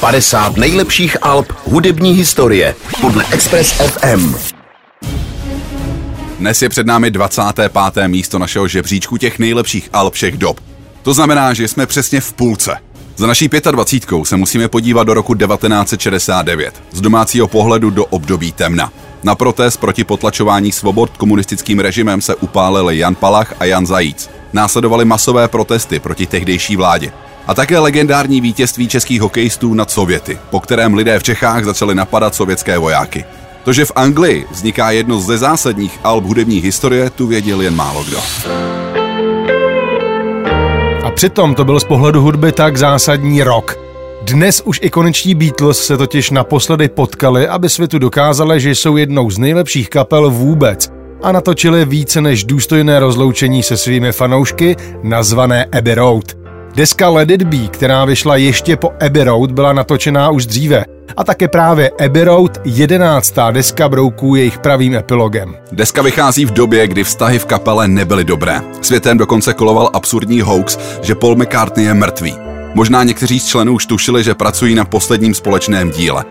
50 nejlepších alb hudební historie podle Express FM. Dnes je před námi 25. místo našeho žebříčku těch nejlepších alb všech dob. To znamená, že jsme přesně v půlce. Za naší 25 se musíme podívat do roku 1969, z domácího pohledu do období temna. Na protest proti potlačování svobod komunistickým režimem se upálili Jan Palach a Jan Zajíc. Následovaly masové protesty proti tehdejší vládě. A také legendární vítězství českých hokejistů nad Sověty, po kterém lidé v Čechách začali napadat sovětské vojáky. To, že v Anglii vzniká jedno ze zásadních alb hudební historie, tu věděl jen málo kdo. A přitom to byl z pohledu hudby tak zásadní rok. Dnes už ikoniční Beatles se totiž naposledy potkali, aby světu dokázali, že jsou jednou z nejlepších kapel vůbec a natočili více než důstojné rozloučení se svými fanoušky, nazvané Abbey Road. Deska Let It Be, která vyšla ještě po Abbey Road, byla natočená už dříve a také právě Abbey Road, jedenáctá deska brouků jejich pravým epilogem. Deska vychází v době, kdy vztahy v kapele nebyly dobré. Světem dokonce koloval absurdní hoax, že Paul McCartney je mrtvý. Možná někteří z členů už tušili, že pracují na posledním společném díle.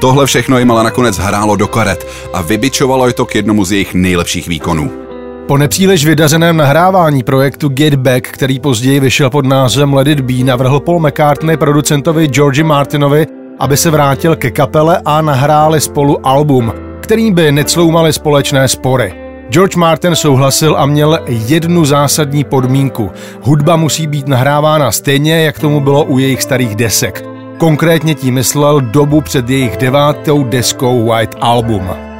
Tohle všechno jim ale nakonec hrálo do karet a vybičovalo je to k jednomu z jejich nejlepších výkonů. Po nepříliš vydařeném nahrávání projektu Get Back, který později vyšel pod názvem Let It Be, navrhl Paul McCartney producentovi Georgi Martinovi, aby se vrátil ke kapele a nahráli spolu album, kterým by necloumaly společné spory. George Martin souhlasil a měl jednu zásadní podmínku. Hudba musí být nahrávána stejně, jak tomu bylo u jejich starých desek. Konkrétně tím myslel dobu před jejich devátou deskou White Album.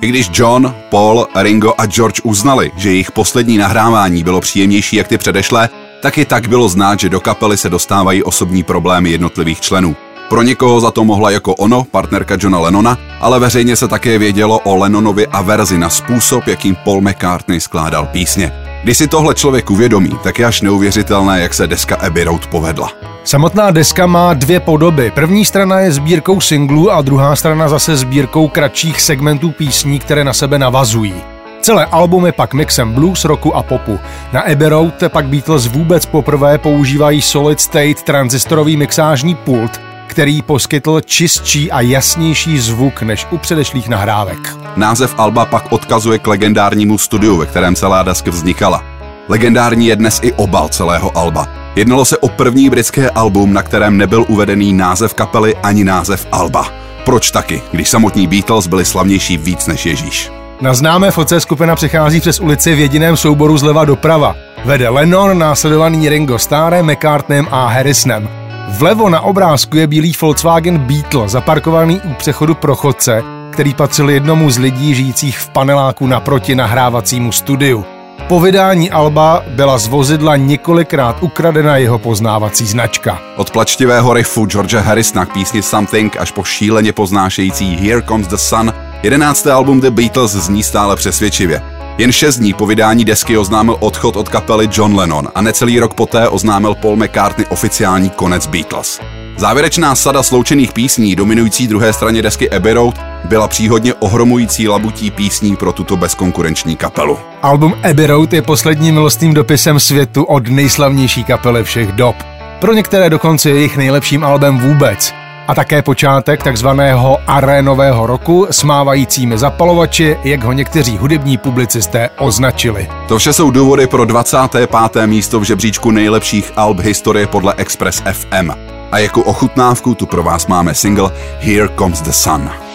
I když John, Paul, Ringo a George uznali, že jejich poslední nahrávání bylo příjemnější jak ty předešlé, tak i tak bylo znát, že do kapely se dostávají osobní problémy jednotlivých členů. Pro někoho za to mohla jako ono, partnerka Johna Lennona, ale veřejně se také vědělo o Lennonovi a verzi na způsob, jakým Paul McCartney skládal písně. Když si tohle člověk uvědomí, tak je až neuvěřitelné, jak se deska Abbey Road povedla. Samotná deska má dvě podoby. První strana je sbírkou singlů a druhá strana zase sbírkou kratších segmentů písní, které na sebe navazují. Celé album je pak mixem blues, rocku a popu. Na Abbey Road pak Beatles vůbec poprvé používají Solid State transistorový mixážní pult, který poskytl čistší a jasnější zvuk než u předešlých nahrávek. Název Alba pak odkazuje k legendárnímu studiu, ve kterém celá deska vznikala. Legendární je dnes i obal celého Alba. Jednalo se o první britské album, na kterém nebyl uvedený název kapely ani název Alba. Proč taky, když samotní Beatles byli slavnější víc než Ježíš? Na známé foce skupina přichází přes ulici v jediném souboru zleva doprava. Vede Lennon, následovaný Ringo Starr, McCartneym a Harrisonem. Vlevo na obrázku je bílý Volkswagen Beetle, zaparkovaný u přechodu pro chodce, který patřil jednomu z lidí žijících v paneláku naproti nahrávacímu studiu. Po vydání Alba byla z vozidla několikrát ukradena jeho poznávací značka. Od plačtivého riffu George Harrisona k písni Something až po šíleně poznášející Here Comes the Sun, jedenácté album The Beatles zní stále přesvědčivě. Jen šest dní po vydání desky oznámil odchod od kapely John Lennon a necelý rok poté oznámil Paul McCartney oficiální konec Beatles. Závěrečná sada sloučených písní, dominující druhé straně desky Abbey Road, byla příhodně ohromující labutí písní pro tuto bezkonkurenční kapelu. Album Abbey Road je posledním milostným dopisem světu od nejslavnější kapely všech dob. Pro některé dokonce je jejich nejlepším albem vůbec a také počátek takzvaného arénového roku smávajícími zapalovači, jak ho někteří hudební publicisté označili. To vše jsou důvody pro 25. místo v žebříčku nejlepších alb historie podle Express FM. A jako ochutnávku tu pro vás máme single Here Comes the Sun.